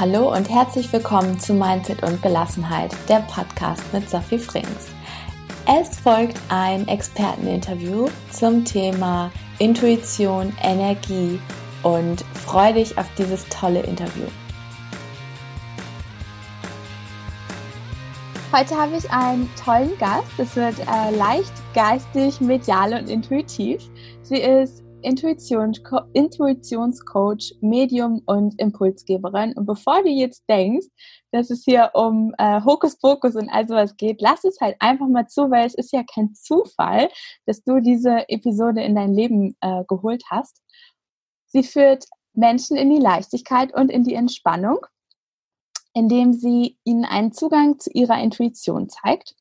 Hallo und herzlich willkommen zu Mindset und Gelassenheit, der Podcast mit Sophie Frings. Es folgt ein Experteninterview zum Thema Intuition, Energie und freue dich auf dieses tolle Interview. Heute habe ich einen tollen Gast. Es wird äh, leicht geistig, medial und intuitiv. Sie ist Intuition, Intuitionscoach, Medium und Impulsgeberin. Und bevor du jetzt denkst, dass es hier um äh, Hokuspokus und all sowas geht, lass es halt einfach mal zu, weil es ist ja kein Zufall, dass du diese Episode in dein Leben äh, geholt hast. Sie führt Menschen in die Leichtigkeit und in die Entspannung, indem sie ihnen einen Zugang zu ihrer Intuition zeigt.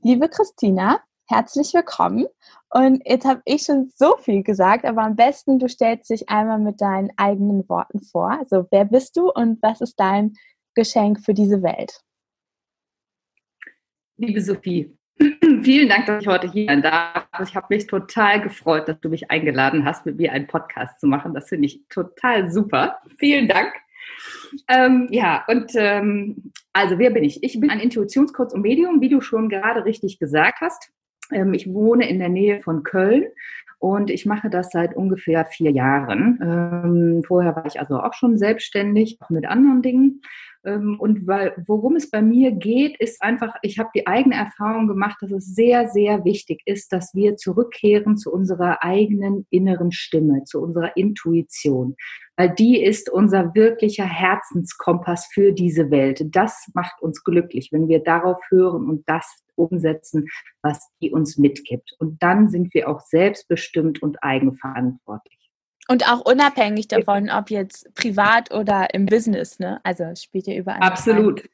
Liebe Christina, herzlich willkommen. Und jetzt habe ich schon so viel gesagt, aber am besten, du stellst dich einmal mit deinen eigenen Worten vor. Also wer bist du und was ist dein Geschenk für diese Welt? Liebe Sophie, vielen Dank, dass ich heute hier sein darf. Ich habe mich total gefreut, dass du mich eingeladen hast, mit mir einen Podcast zu machen. Das finde ich total super. Vielen Dank. Ähm, ja, und ähm, also wer bin ich? Ich bin ein Intuitionscoach und Medium, wie du schon gerade richtig gesagt hast. Ähm, ich wohne in der Nähe von Köln und ich mache das seit ungefähr vier Jahren. Ähm, vorher war ich also auch schon selbstständig, auch mit anderen Dingen. Ähm, und weil, worum es bei mir geht, ist einfach, ich habe die eigene Erfahrung gemacht, dass es sehr, sehr wichtig ist, dass wir zurückkehren zu unserer eigenen inneren Stimme, zu unserer Intuition. Weil die ist unser wirklicher Herzenskompass für diese Welt. Das macht uns glücklich, wenn wir darauf hören und das umsetzen, was die uns mitgibt. Und dann sind wir auch selbstbestimmt und eigenverantwortlich. Und auch unabhängig davon, ob jetzt privat oder im Business, ne? Also spielt ja überall. Absolut. Rein.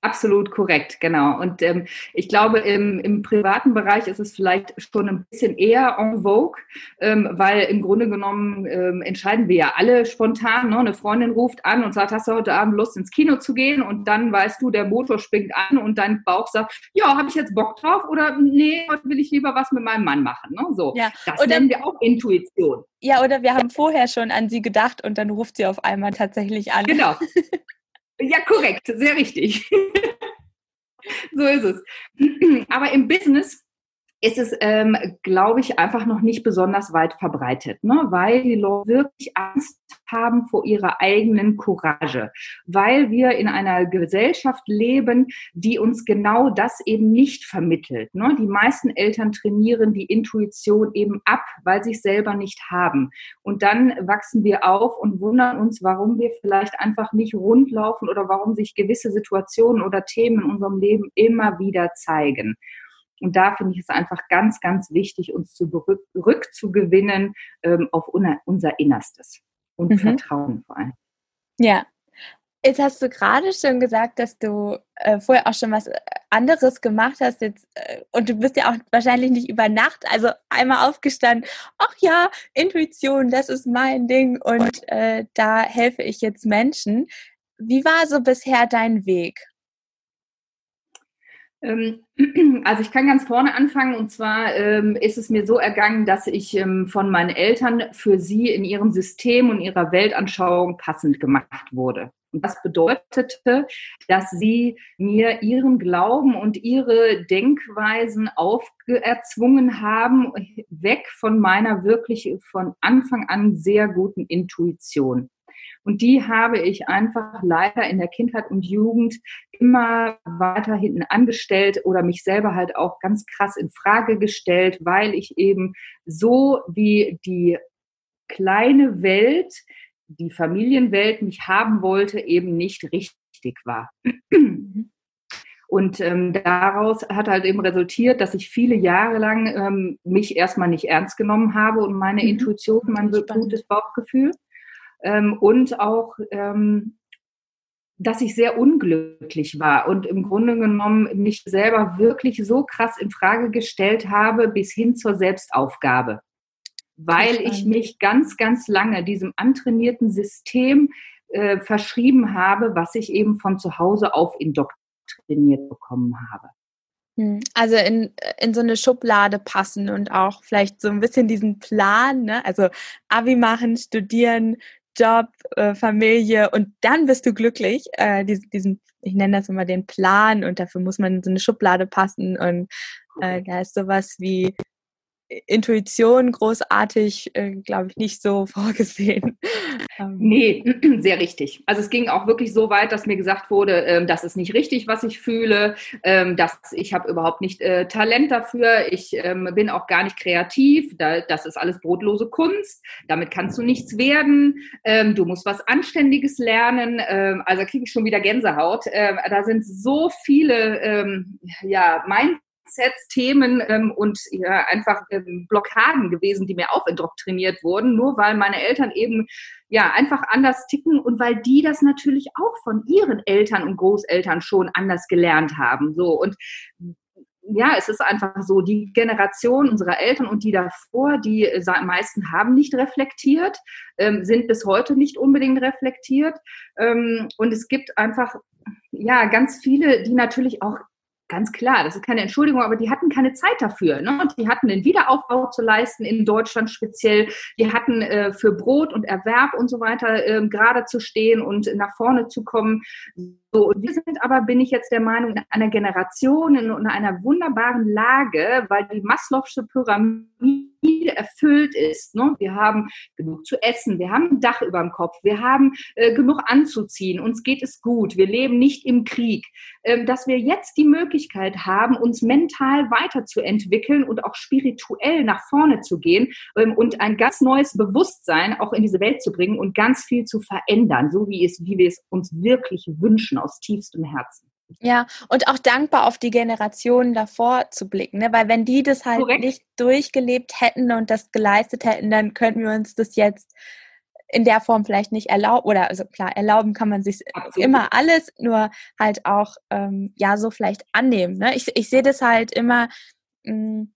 Absolut korrekt, genau. Und ähm, ich glaube, im, im privaten Bereich ist es vielleicht schon ein bisschen eher en vogue, ähm, weil im Grunde genommen ähm, entscheiden wir ja alle spontan. Ne? Eine Freundin ruft an und sagt, hast du heute Abend Lust ins Kino zu gehen? Und dann weißt du, der Motor springt an und dein Bauch sagt, ja, habe ich jetzt Bock drauf? Oder nee, heute will ich lieber was mit meinem Mann machen. Ne? So, ja. das oder, nennen wir auch Intuition. Ja, oder wir haben vorher schon an sie gedacht und dann ruft sie auf einmal tatsächlich an. Genau. Ja, korrekt, sehr richtig. so ist es. Aber im Business ist es, ähm, glaube ich, einfach noch nicht besonders weit verbreitet, ne? weil die Leute wirklich Angst haben vor ihrer eigenen Courage, weil wir in einer Gesellschaft leben, die uns genau das eben nicht vermittelt. Ne? Die meisten Eltern trainieren die Intuition eben ab, weil sie es selber nicht haben. Und dann wachsen wir auf und wundern uns, warum wir vielleicht einfach nicht rundlaufen oder warum sich gewisse Situationen oder Themen in unserem Leben immer wieder zeigen. Und da finde ich es einfach ganz, ganz wichtig, uns zurückzugewinnen ähm, auf unser Innerstes und mhm. Vertrauen vor allem. Ja. Jetzt hast du gerade schon gesagt, dass du äh, vorher auch schon was äh, anderes gemacht hast jetzt äh, und du bist ja auch wahrscheinlich nicht über Nacht, also einmal aufgestanden, ach ja, Intuition, das ist mein Ding und äh, da helfe ich jetzt Menschen. Wie war so bisher dein Weg? Ähm, also ich kann ganz vorne anfangen und zwar ähm, ist es mir so ergangen, dass ich ähm, von meinen Eltern für sie in ihrem System und ihrer Weltanschauung passend gemacht wurde. Und das bedeutete, dass sie mir ihren Glauben und ihre Denkweisen auferzwungen haben, weg von meiner wirklich von Anfang an sehr guten Intuition. Und die habe ich einfach leider in der Kindheit und Jugend immer weiter hinten angestellt oder mich selber halt auch ganz krass in Frage gestellt, weil ich eben so wie die kleine Welt, die Familienwelt mich haben wollte, eben nicht richtig war. Und ähm, daraus hat halt eben resultiert, dass ich viele Jahre lang ähm, mich erstmal nicht ernst genommen habe und meine mhm. Intuition, mein gutes Bauchgefühl ähm, und auch, ähm, dass ich sehr unglücklich war und im Grunde genommen mich selber wirklich so krass in Frage gestellt habe bis hin zur Selbstaufgabe, weil ich mich ganz, ganz lange diesem antrainierten System äh, verschrieben habe, was ich eben von zu Hause auf indoktriniert bekommen habe. Hm, also in, in so eine Schublade passen und auch vielleicht so ein bisschen diesen Plan, ne? also Abi machen, studieren, Job, äh, Familie und dann bist du glücklich. Äh, diesen, diesen, ich nenne das immer den Plan und dafür muss man in so eine Schublade passen und äh, da ist sowas wie Intuition großartig, äh, glaube ich, nicht so vorgesehen. Ähm. Nee, sehr richtig. Also es ging auch wirklich so weit, dass mir gesagt wurde, ähm, das ist nicht richtig, was ich fühle, ähm, dass ich habe überhaupt nicht äh, Talent dafür, ich ähm, bin auch gar nicht kreativ, da, das ist alles brotlose Kunst, damit kannst du nichts werden, ähm, du musst was Anständiges lernen, ähm, also kriege ich schon wieder Gänsehaut. da sind so viele ja, mein Mindsets, Themen ähm, und ja, einfach ähm, Blockaden gewesen, die mir aufindoktriniert wurden, nur weil meine Eltern eben ja einfach anders ticken und weil die das natürlich auch von ihren Eltern und Großeltern schon anders gelernt haben. So und ja, es ist einfach so, die Generation unserer Eltern und die davor, die äh, meisten haben nicht reflektiert, ähm, sind bis heute nicht unbedingt reflektiert. Ähm, und es gibt einfach, ja, ganz viele, die natürlich auch Ganz klar, das ist keine Entschuldigung, aber die hatten keine Zeit dafür. Ne? Und die hatten den Wiederaufbau zu leisten, in Deutschland speziell. Die hatten äh, für Brot und Erwerb und so weiter äh, gerade zu stehen und nach vorne zu kommen. So, und wir sind aber, bin ich jetzt der Meinung, in einer Generation, in, in einer wunderbaren Lage, weil die Maslow'sche Pyramide erfüllt ist. Ne? Wir haben genug zu essen, wir haben ein Dach über dem Kopf, wir haben äh, genug anzuziehen, uns geht es gut, wir leben nicht im Krieg. Ähm, dass wir jetzt die Möglichkeit haben, uns mental weiterzuentwickeln und auch spirituell nach vorne zu gehen ähm, und ein ganz neues Bewusstsein auch in diese Welt zu bringen und ganz viel zu verändern, so wie, es, wie wir es uns wirklich wünschen aus tiefstem Herzen. Ja, und auch dankbar auf die Generationen davor zu blicken, ne? weil wenn die das halt Korrekt. nicht durchgelebt hätten und das geleistet hätten, dann könnten wir uns das jetzt in der Form vielleicht nicht erlauben oder also klar erlauben kann man sich immer alles nur halt auch ähm, ja so vielleicht annehmen ne? ich, ich sehe das halt immer hm,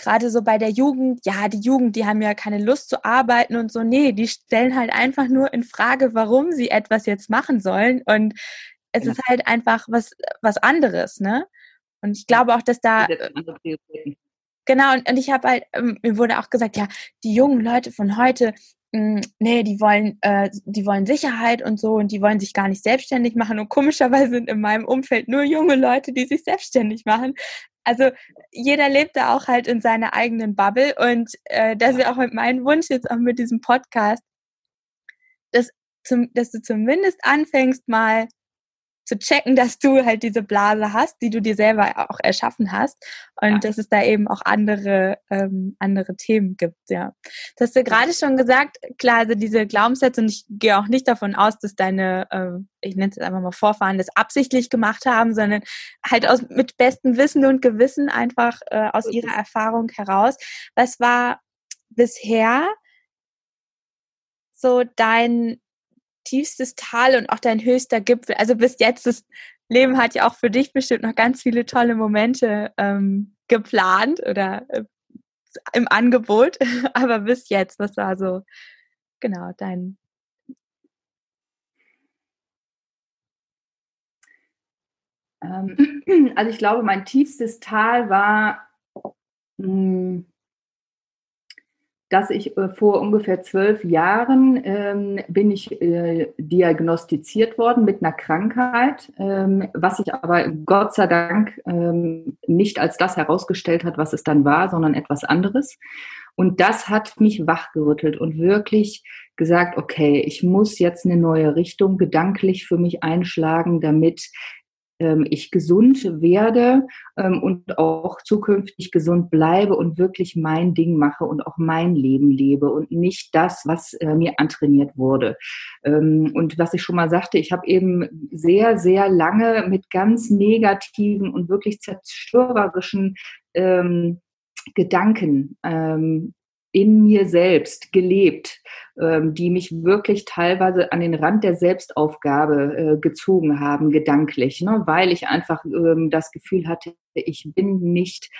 gerade so bei der Jugend, ja, die Jugend, die haben ja keine Lust zu arbeiten und so. Nee, die stellen halt einfach nur in Frage, warum sie etwas jetzt machen sollen. Und es ja. ist halt einfach was, was anderes, ne? Und ich glaube auch, dass da. Genau, und, und ich habe halt, ähm, mir wurde auch gesagt, ja, die jungen Leute von heute, mh, hm, nee, die wollen, äh, die wollen Sicherheit und so und die wollen sich gar nicht selbstständig machen. Und komischerweise sind in meinem Umfeld nur junge Leute, die sich selbstständig machen also jeder lebt da auch halt in seiner eigenen Bubble und äh, das ist auch mein Wunsch jetzt auch mit diesem Podcast, dass, zum, dass du zumindest anfängst mal zu checken, dass du halt diese Blase hast, die du dir selber auch erschaffen hast und ja. dass es da eben auch andere ähm, andere Themen gibt. Ja, das hast du gerade schon gesagt. Klar, also diese Glaubenssätze und ich gehe auch nicht davon aus, dass deine, äh, ich nenne es jetzt einfach mal Vorfahren, das absichtlich gemacht haben, sondern halt aus mit bestem Wissen und Gewissen einfach äh, aus ihrer Erfahrung heraus. Was war bisher so dein tiefstes Tal und auch dein höchster Gipfel? Also bis jetzt, das Leben hat ja auch für dich bestimmt noch ganz viele tolle Momente ähm, geplant oder äh, im Angebot. Aber bis jetzt, was war so, genau, dein. Ähm, also ich glaube, mein tiefstes Tal war hm, dass ich äh, vor ungefähr zwölf Jahren ähm, bin ich äh, diagnostiziert worden mit einer Krankheit, ähm, was sich aber Gott sei Dank ähm, nicht als das herausgestellt hat, was es dann war, sondern etwas anderes. Und das hat mich wachgerüttelt und wirklich gesagt, okay, ich muss jetzt eine neue Richtung gedanklich für mich einschlagen, damit ich gesund werde ähm, und auch zukünftig gesund bleibe und wirklich mein Ding mache und auch mein Leben lebe und nicht das, was äh, mir antrainiert wurde. Ähm, und was ich schon mal sagte, ich habe eben sehr, sehr lange mit ganz negativen und wirklich zerstörerischen ähm, Gedanken ähm, in mir selbst gelebt, ähm, die mich wirklich teilweise an den Rand der Selbstaufgabe äh, gezogen haben, gedanklich, ne? weil ich einfach ähm, das Gefühl hatte, ich bin nicht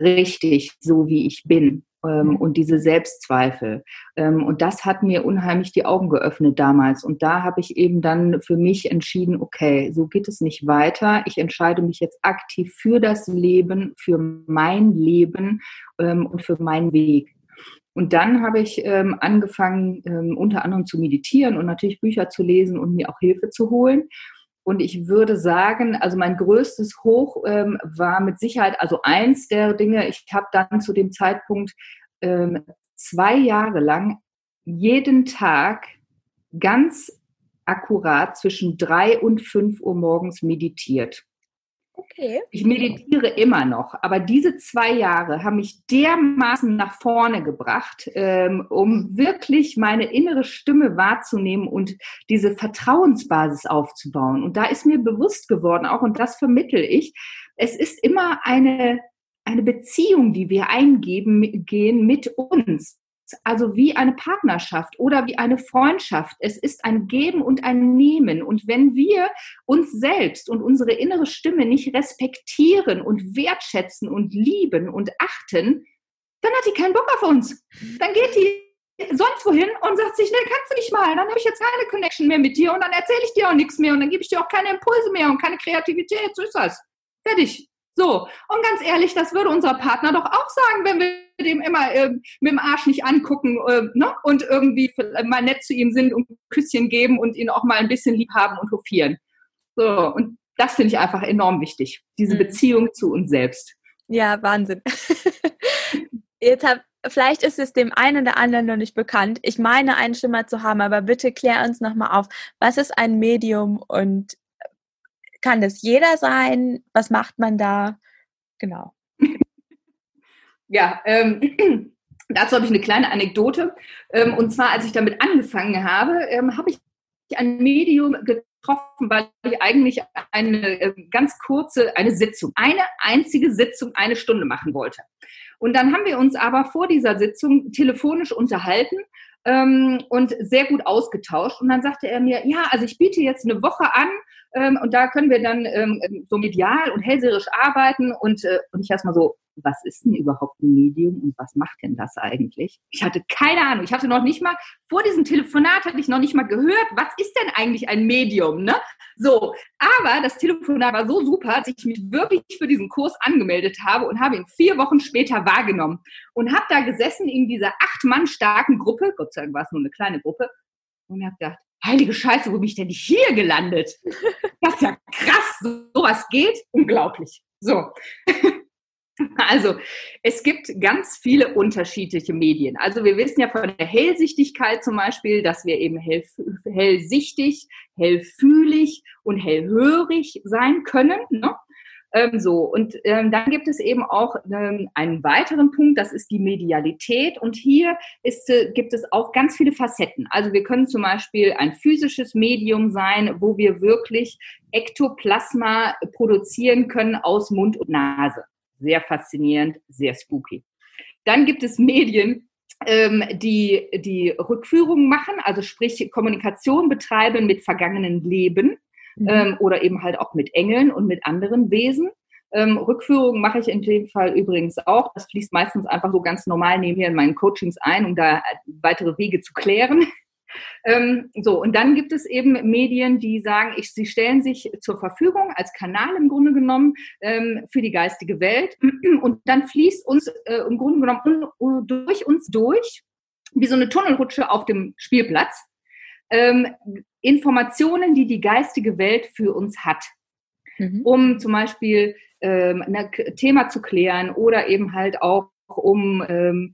richtig so, wie ich bin. Ähm, mhm. und diese Selbstzweifel. Ähm, und das hat mir unheimlich die Augen geöffnet damals. Und da habe ich eben dann für mich entschieden, okay, so geht es nicht weiter. Ich entscheide mich jetzt aktiv für das Leben, für mein Leben ähm, und für meinen Weg. Und dann habe ich ähm, angefangen, ähm, unter anderem zu meditieren und natürlich Bücher zu lesen und mir auch Hilfe zu holen. Und ich würde sagen, also mein größtes Hoch ähm, war mit Sicherheit, also eins der Dinge, ich habe dann zu dem Zeitpunkt ähm, zwei Jahre lang jeden Tag ganz akkurat zwischen drei und fünf Uhr morgens meditiert. Okay. Ich meditiere immer noch, aber diese zwei Jahre haben mich dermaßen nach vorne gebracht, ähm, um wirklich meine innere Stimme wahrzunehmen und diese Vertrauensbasis aufzubauen. Und da ist mir bewusst geworden, auch und das vermittel ich, es ist immer eine, eine Beziehung, die wir eingeben gehen mit uns also wie eine Partnerschaft oder wie eine Freundschaft. Es ist ein Geben und ein Nehmen. Und wenn wir uns selbst und unsere innere Stimme nicht respektieren und wertschätzen und lieben und achten, dann hat die keinen Bock auf uns. Dann geht die sonst wohin und sagt sich, nee, kannst du nicht mal, dann habe ich jetzt keine Connection mehr mit dir und dann erzähle ich dir auch nichts mehr und dann gebe ich dir auch keine Impulse mehr und keine Kreativität. So ist das. Fertig. So, und ganz ehrlich, das würde unser Partner doch auch sagen, wenn wir dem immer äh, mit dem Arsch nicht angucken äh, ne? und irgendwie mal nett zu ihm sind und Küsschen geben und ihn auch mal ein bisschen lieb haben und hofieren. So, und das finde ich einfach enorm wichtig, diese mhm. Beziehung zu uns selbst. Ja, Wahnsinn. Jetzt hab, vielleicht ist es dem einen oder anderen noch nicht bekannt. Ich meine, einen Schimmer zu haben, aber bitte klär uns nochmal auf. Was ist ein Medium und kann das jeder sein? Was macht man da? Genau. Ja, ähm, dazu habe ich eine kleine Anekdote. Ähm, und zwar, als ich damit angefangen habe, ähm, habe ich ein Medium getroffen, weil ich eigentlich eine äh, ganz kurze, eine Sitzung, eine einzige Sitzung, eine Stunde machen wollte. Und dann haben wir uns aber vor dieser Sitzung telefonisch unterhalten ähm, und sehr gut ausgetauscht. Und dann sagte er mir, ja, also ich biete jetzt eine Woche an ähm, und da können wir dann ähm, so medial und hellseherisch arbeiten. Und, äh, und ich erstmal so, was ist denn überhaupt ein Medium und was macht denn das eigentlich? Ich hatte keine Ahnung. Ich hatte noch nicht mal, vor diesem Telefonat hatte ich noch nicht mal gehört, was ist denn eigentlich ein Medium, ne? So. Aber das Telefonat war so super, dass ich mich wirklich für diesen Kurs angemeldet habe und habe ihn vier Wochen später wahrgenommen und habe da gesessen in dieser acht Mann starken Gruppe. Gott sei Dank war es nur eine kleine Gruppe und habe gedacht, heilige Scheiße, wo bin ich denn hier gelandet? Das ist ja krass, sowas geht, unglaublich. So. Also, es gibt ganz viele unterschiedliche Medien. Also, wir wissen ja von der Hellsichtigkeit zum Beispiel, dass wir eben hell, hellsichtig, hellfühlig und hellhörig sein können. Ne? Ähm, so, und ähm, dann gibt es eben auch ähm, einen weiteren Punkt, das ist die Medialität. Und hier ist, äh, gibt es auch ganz viele Facetten. Also wir können zum Beispiel ein physisches Medium sein, wo wir wirklich Ektoplasma produzieren können aus Mund und Nase sehr faszinierend, sehr spooky. Dann gibt es Medien, ähm, die die Rückführungen machen, also sprich Kommunikation betreiben mit vergangenen Leben mhm. ähm, oder eben halt auch mit Engeln und mit anderen Wesen. Ähm, Rückführungen mache ich in dem Fall übrigens auch. Das fließt meistens einfach so ganz normal nebenher in meinen Coachings ein, um da weitere Wege zu klären. Ähm, so, und dann gibt es eben Medien, die sagen, ich, sie stellen sich zur Verfügung als Kanal im Grunde genommen ähm, für die geistige Welt. Und dann fließt uns äh, im Grunde genommen un, durch uns durch, wie so eine Tunnelrutsche auf dem Spielplatz, ähm, Informationen, die die geistige Welt für uns hat. Mhm. Um zum Beispiel ähm, ein Thema zu klären oder eben halt auch um ähm,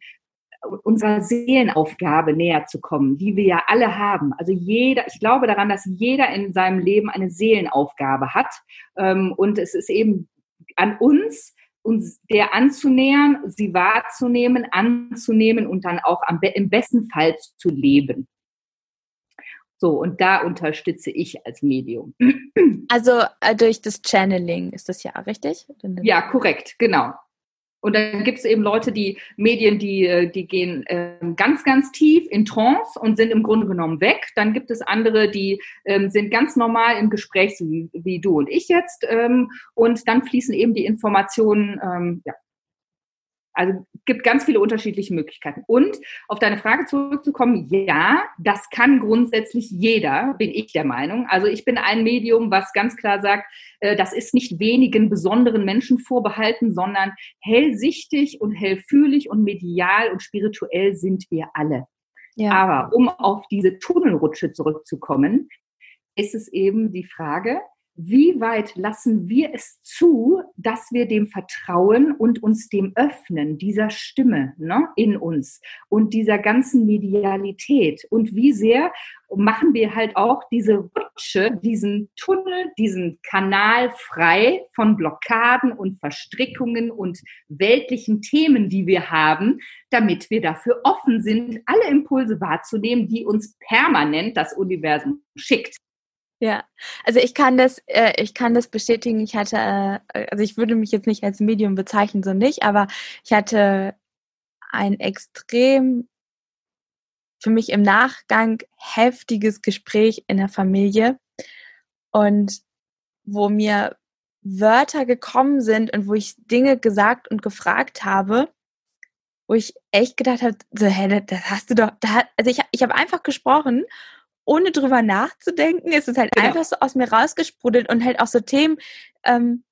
unserer Seelenaufgabe näher zu kommen, die wir ja alle haben. Also jeder, ich glaube daran, dass jeder in seinem Leben eine Seelenaufgabe hat. Ähm, und es ist eben an uns, uns der anzunähern, sie wahrzunehmen, anzunehmen und dann auch am, im besten Fall zu leben. So, und da unterstütze ich als Medium. Also äh, durch das Channeling ist das ja richtig? Ja, korrekt, genau. Und dann gibt es eben Leute, die Medien, die, äh, die gehen ähm, ganz, ganz tief in Trance und sind im Grunde genommen weg. Dann gibt es andere, die ähm, sind ganz normal im Gespräch, so wie, wie du und ich jetzt. Ähm, und dann fließen eben die Informationen, ähm, ja, Also gibt ganz viele unterschiedliche Möglichkeiten. Und auf deine Frage zurückzukommen, ja, das kann grundsätzlich jeder, bin ich der Meinung. Also ich bin ein Medium, was ganz klar sagt, äh, das ist nicht wenigen besonderen Menschen vorbehalten, sondern hellsichtig und hellfühlig und medial und spirituell sind wir alle. Ja. Aber um auf diese Tunnelrutsche zurückzukommen, ist es eben die Frage, wie weit lassen wir es zu, dass wir dem vertrauen und uns dem öffnen, dieser Stimme ne, in uns und dieser ganzen Medialität? Und wie sehr machen wir halt auch diese Rutsche, diesen Tunnel, diesen Kanal frei von Blockaden und Verstrickungen und weltlichen Themen, die wir haben, damit wir dafür offen sind, alle Impulse wahrzunehmen, die uns permanent das Universum schickt. Ja, also ich kann das, äh, ich kann das bestätigen. Ich hatte, äh, also ich würde mich jetzt nicht als Medium bezeichnen, so nicht, aber ich hatte ein extrem für mich im Nachgang heftiges Gespräch in der Familie und wo mir Wörter gekommen sind und wo ich Dinge gesagt und gefragt habe, wo ich echt gedacht habe, so, hä, das hast du doch, da, also ich, ich habe einfach gesprochen ohne drüber nachzudenken, ist es halt genau. einfach so aus mir rausgesprudelt und halt auch so Themen, ähm,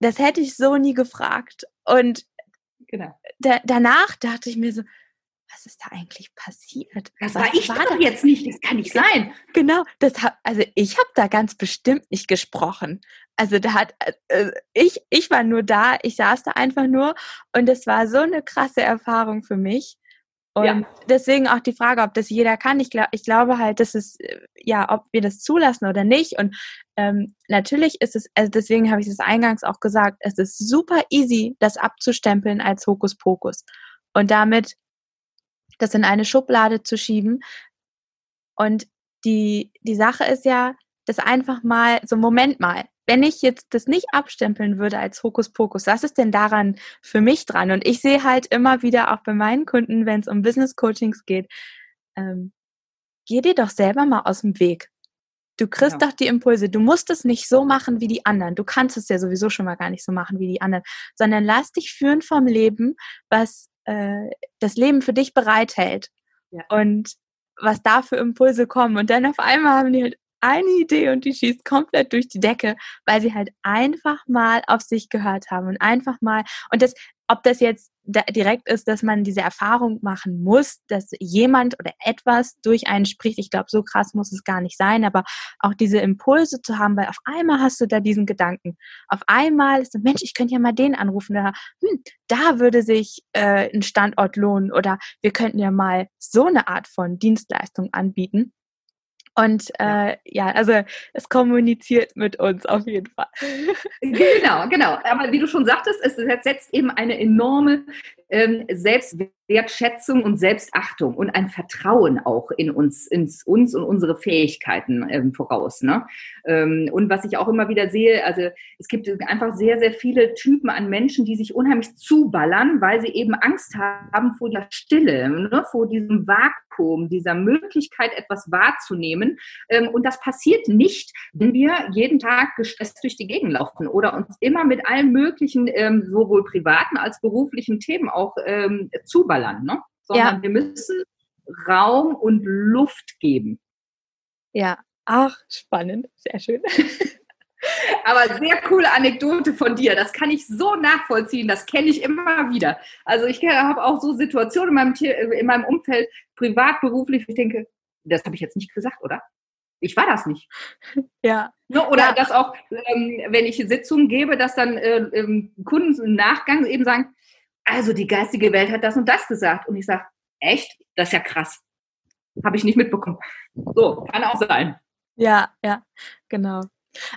das hätte ich so nie gefragt. Und genau. da, danach dachte ich mir so, was ist da eigentlich passiert? Das was war ich war doch da? jetzt nicht, das kann nicht sein. Genau, das hab, also ich habe da ganz bestimmt nicht gesprochen. Also da hat äh, ich ich war nur da, ich saß da einfach nur und es war so eine krasse Erfahrung für mich. Und ja. deswegen auch die Frage, ob das jeder kann. Ich, glaub, ich glaube halt, dass es, äh, ja, ob wir das zulassen oder nicht. Und ähm, natürlich ist es, also deswegen habe ich es eingangs auch gesagt, es ist super easy, das abzustempeln als Hokuspokus. Und damit das in eine Schublade zu schieben. Und die, die Sache ist ja, das einfach mal, so Moment mal, wenn ich jetzt das nicht abstempeln würde als Hokuspokus, was ist denn daran für mich dran? Und ich sehe halt immer wieder auch bei meinen Kunden, wenn es um Business Coachings geht, ähm, geh dir doch selber mal aus dem Weg. Du kriegst ja. doch die Impulse. Du musst es nicht so machen wie die anderen. Du kannst es ja sowieso schon mal gar nicht so machen wie die anderen, sondern lass dich führen vom Leben, was äh, das Leben für dich bereithält. Ja. Und was da für Impulse kommen. Und dann auf einmal haben die halt eine Idee und die schießt komplett durch die Decke, weil sie halt einfach mal auf sich gehört haben und einfach mal, und das, ob das jetzt direkt ist, dass man diese Erfahrung machen muss, dass jemand oder etwas durch einen spricht. Ich glaube, so krass muss es gar nicht sein, aber auch diese Impulse zu haben, weil auf einmal hast du da diesen Gedanken. Auf einmal ist so, Mensch, ich könnte ja mal den anrufen, da, hm, da würde sich äh, ein Standort lohnen oder wir könnten ja mal so eine Art von Dienstleistung anbieten. Und äh, ja. ja, also es kommuniziert mit uns auf jeden Fall. Genau, genau. Aber wie du schon sagtest, es setzt eben eine enorme ähm, Selbstwertschätzung und Selbstachtung und ein Vertrauen auch in uns, in uns und unsere Fähigkeiten ähm, voraus. Ne? Ähm, und was ich auch immer wieder sehe, also es gibt einfach sehr, sehr viele Typen an Menschen, die sich unheimlich zuballern, weil sie eben Angst haben vor der Stille, ne? vor diesem Vakuum, dieser Möglichkeit, etwas wahrzunehmen. Ähm, und das passiert nicht, wenn wir jeden Tag gestresst durch die Gegend laufen oder uns immer mit allen möglichen, ähm, sowohl privaten als beruflichen Themen auch ähm, zuballern, ne? sondern ja. wir müssen Raum und Luft geben. Ja, ach, spannend, sehr schön. Aber sehr coole Anekdote von dir. Das kann ich so nachvollziehen. Das kenne ich immer wieder. Also ich habe auch so Situationen in meinem, Tier, in meinem Umfeld, privat, beruflich, ich denke, das habe ich jetzt nicht gesagt, oder? Ich war das nicht. Ja. Ne, oder ja. dass auch, ähm, wenn ich Sitzungen gebe, dass dann äh, ähm, Kunden im Nachgang eben sagen, also die geistige Welt hat das und das gesagt. Und ich sage, echt? Das ist ja krass. Habe ich nicht mitbekommen. So, kann auch sein. Ja, ja, genau.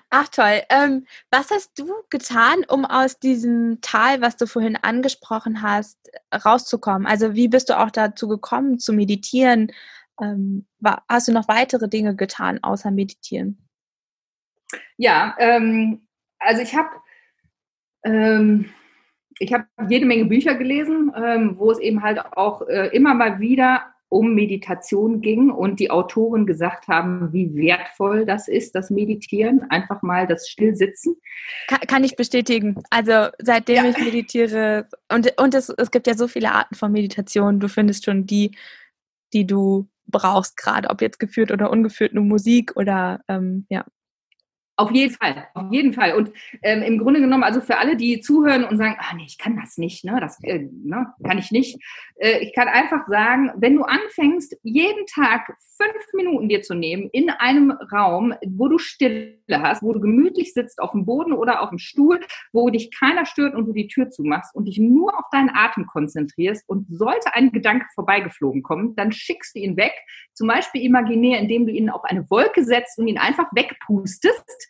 Ach toll. Ähm, was hast du getan, um aus diesem Tal, was du vorhin angesprochen hast, rauszukommen? Also wie bist du auch dazu gekommen, zu meditieren? Ähm, war, hast du noch weitere Dinge getan, außer meditieren? Ja, ähm, also ich habe ähm, ich habe jede Menge Bücher gelesen, ähm, wo es eben halt auch äh, immer mal wieder um Meditation ging und die Autoren gesagt haben, wie wertvoll das ist, das Meditieren, einfach mal das Stillsitzen. Kann, kann ich bestätigen. Also seitdem ja. ich meditiere und, und es, es gibt ja so viele Arten von Meditation, du findest schon die, die du brauchst gerade, ob jetzt geführt oder ungeführt, nur Musik oder ähm, ja. Auf jeden Fall, auf jeden Fall. Und ähm, im Grunde genommen, also für alle, die zuhören und sagen, ah nee, ich kann das nicht, ne, das äh, ne, kann ich nicht. Äh, ich kann einfach sagen, wenn du anfängst, jeden Tag fünf Minuten dir zu nehmen in einem Raum, wo du Stille hast, wo du gemütlich sitzt auf dem Boden oder auf dem Stuhl, wo dich keiner stört und du die Tür zumachst und dich nur auf deinen Atem konzentrierst und sollte ein Gedanke vorbeigeflogen kommen, dann schickst du ihn weg, zum Beispiel imaginär, indem du ihn auf eine Wolke setzt und ihn einfach wegpustest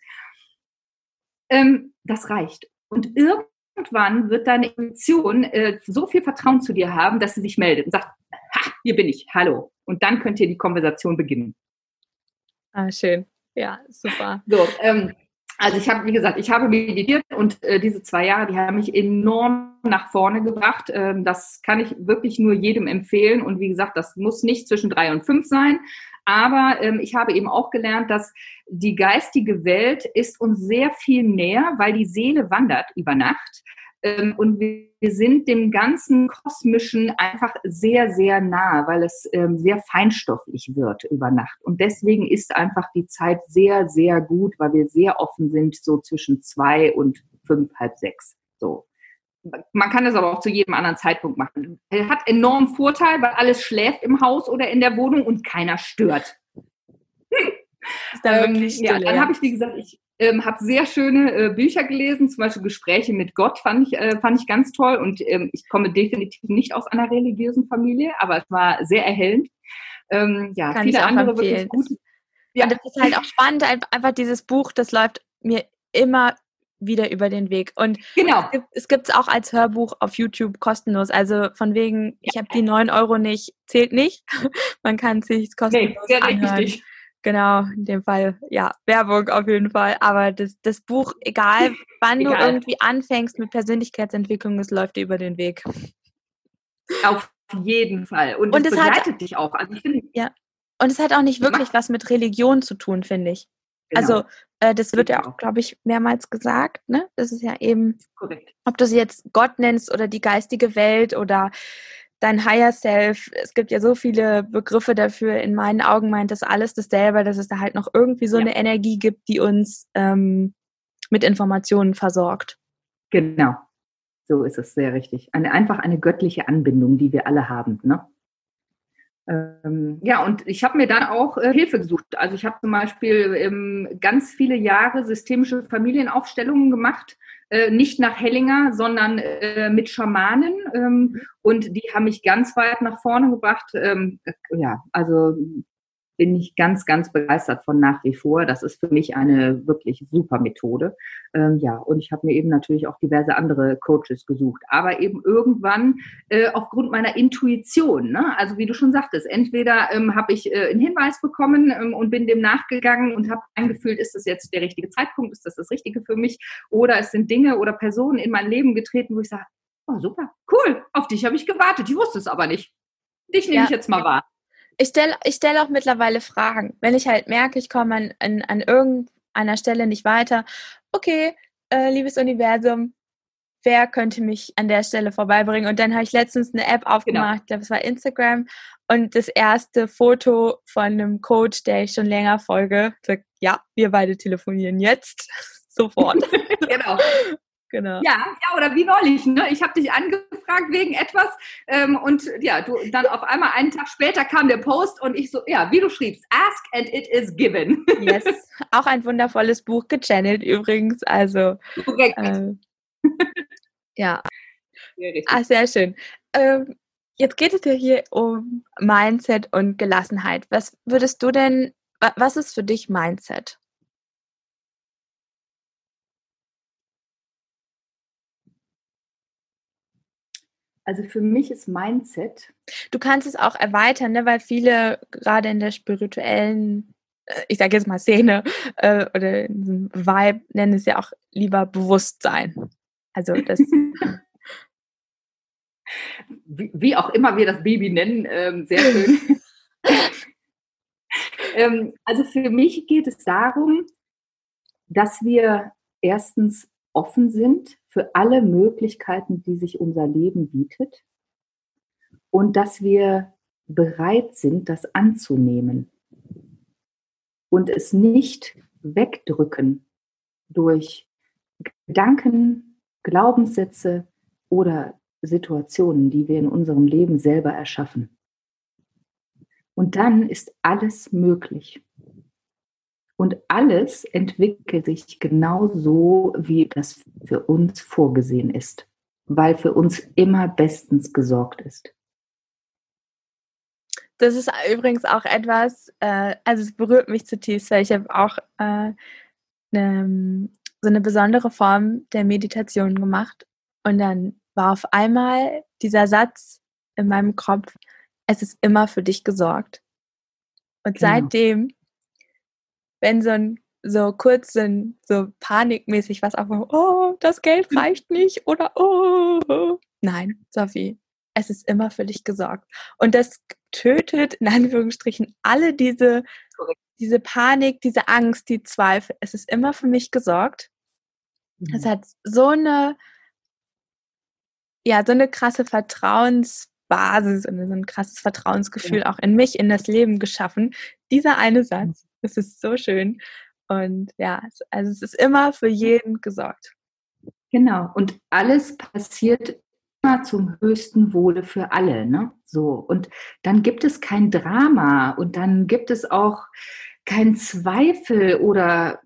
ähm, das reicht. Und irgendwann wird deine Intuition äh, so viel Vertrauen zu dir haben, dass sie sich meldet und sagt, ha, hier bin ich, hallo. Und dann könnt ihr die Konversation beginnen. Ah, schön. Ja, super. So, ähm, also ich habe, wie gesagt, ich habe meditiert und äh, diese zwei Jahre, die haben mich enorm nach vorne gebracht. Ähm, das kann ich wirklich nur jedem empfehlen. Und wie gesagt, das muss nicht zwischen drei und fünf sein. Aber ähm, ich habe eben auch gelernt, dass die geistige Welt ist uns sehr viel näher, weil die Seele wandert über Nacht. Ähm, und wir sind dem ganzen Kosmischen einfach sehr, sehr nah, weil es ähm, sehr feinstofflich wird über Nacht. Und deswegen ist einfach die Zeit sehr, sehr gut, weil wir sehr offen sind, so zwischen zwei und fünf, halb sechs. So man kann das aber auch zu jedem anderen Zeitpunkt machen. Er hat enormen Vorteil, weil alles schläft im Haus oder in der Wohnung und keiner stört. Ist da ähm, wirklich ja, dann habe ich, wie gesagt, ich ähm, habe sehr schöne äh, Bücher gelesen, zum Beispiel Gespräche mit Gott fand ich, äh, fand ich ganz toll und ähm, ich komme definitiv nicht aus einer religiösen Familie, aber es war sehr erhellend. Ähm, ja, Kann viele andere empfehlen. wirklich gut. Ja. Und das ist halt auch spannend, einfach dieses Buch, das läuft mir immer wieder über den Weg. Und genau. es gibt es auch als Hörbuch auf YouTube kostenlos. Also von wegen, ich habe die 9 Euro nicht, zählt nicht. Man kann es sich kostenlos nee, anhören. Richtig. Genau, in dem Fall, ja, Werbung auf jeden Fall. Aber das, das Buch, egal wann egal. du irgendwie anfängst mit Persönlichkeitsentwicklung, es läuft dir über den Weg. Auf jeden Fall. Und, und es begleitet hat, dich auch. Also ich ja. Und es hat auch nicht wirklich was mit Religion zu tun, finde ich. Genau. Also äh, das wird ja auch, glaube ich, mehrmals gesagt. Ne? Das ist ja eben, Korrekt. ob du sie jetzt Gott nennst oder die geistige Welt oder dein Higher Self. Es gibt ja so viele Begriffe dafür. In meinen Augen meint das alles dasselbe, dass es da halt noch irgendwie so ja. eine Energie gibt, die uns ähm, mit Informationen versorgt. Genau. So ist es sehr richtig. Eine, einfach eine göttliche Anbindung, die wir alle haben. Ne? Ähm, ja, und ich habe mir dann auch äh, Hilfe gesucht. Also ich habe zum Beispiel ähm, ganz viele Jahre systemische Familienaufstellungen gemacht, äh, nicht nach Hellinger, sondern äh, mit Schamanen. Ähm, und die haben mich ganz weit nach vorne gebracht. Ähm, ja, also bin ich ganz, ganz begeistert von nach wie vor. Das ist für mich eine wirklich super Methode. Ähm, ja, und ich habe mir eben natürlich auch diverse andere Coaches gesucht. Aber eben irgendwann äh, aufgrund meiner Intuition, ne? also wie du schon sagtest, entweder ähm, habe ich äh, einen Hinweis bekommen ähm, und bin dem nachgegangen und habe eingefühlt, ist das jetzt der richtige Zeitpunkt, ist das das Richtige für mich? Oder es sind Dinge oder Personen in mein Leben getreten, wo ich sage, oh super, cool, auf dich habe ich gewartet, ich wusste es aber nicht. Dich nehme ja. ich jetzt mal wahr ich stelle ich stell auch mittlerweile Fragen. Wenn ich halt merke, ich komme an, an, an irgendeiner Stelle nicht weiter, okay, äh, liebes Universum, wer könnte mich an der Stelle vorbeibringen? Und dann habe ich letztens eine App aufgemacht, genau. das war Instagram, und das erste Foto von einem Coach, der ich schon länger folge, sagt, ja, wir beide telefonieren jetzt. Sofort. genau. Genau. Ja, ja, oder wie neulich, ne? Ich habe dich angefragt wegen etwas ähm, und ja, du dann auf einmal einen Tag später kam der Post und ich so, ja, wie du schriebst, ask and it is given. Yes, auch ein wundervolles Buch gechannelt übrigens, also. Korrekt. Äh, ja. Sehr ah, sehr schön. Ähm, jetzt geht es ja hier um Mindset und Gelassenheit. Was würdest du denn, was ist für dich Mindset? Also für mich ist Mindset. Du kannst es auch erweitern, ne? weil viele gerade in der spirituellen, äh, ich sage jetzt mal Szene äh, oder Vibe nennen es ja auch lieber Bewusstsein. Also das. wie, wie, auch immer wir das Baby nennen, ähm, sehr schön. ähm, also für mich geht es darum, dass wir erstens offen sind für alle Möglichkeiten, die sich unser Leben bietet und dass wir bereit sind, das anzunehmen und es nicht wegdrücken durch Gedanken, Glaubenssätze oder Situationen, die wir in unserem Leben selber erschaffen. Und dann ist alles möglich. Und alles entwickelt sich genau so, wie das für uns vorgesehen ist, weil für uns immer bestens gesorgt ist. Das ist übrigens auch etwas, äh, also es berührt mich zutiefst, weil ich habe auch äh, ne, so eine besondere Form der Meditation gemacht und dann war auf einmal dieser Satz in meinem Kopf, es ist immer für dich gesorgt. Und genau. seitdem, wenn so ein so kurz sind, so panikmäßig was auch, oh, das Geld reicht nicht oder oh. Nein, Sophie, es ist immer für dich gesorgt. Und das tötet in Anführungsstrichen alle diese, diese Panik, diese Angst, die Zweifel. Es ist immer für mich gesorgt. Mhm. Es hat so eine, ja, so eine krasse Vertrauensbasis und so ein krasses Vertrauensgefühl ja. auch in mich, in das Leben geschaffen. Dieser eine Satz, das ist so schön. Und ja, also es ist immer für jeden gesorgt. Genau. Und alles passiert immer zum höchsten Wohle für alle, ne? So. Und dann gibt es kein Drama und dann gibt es auch keinen Zweifel oder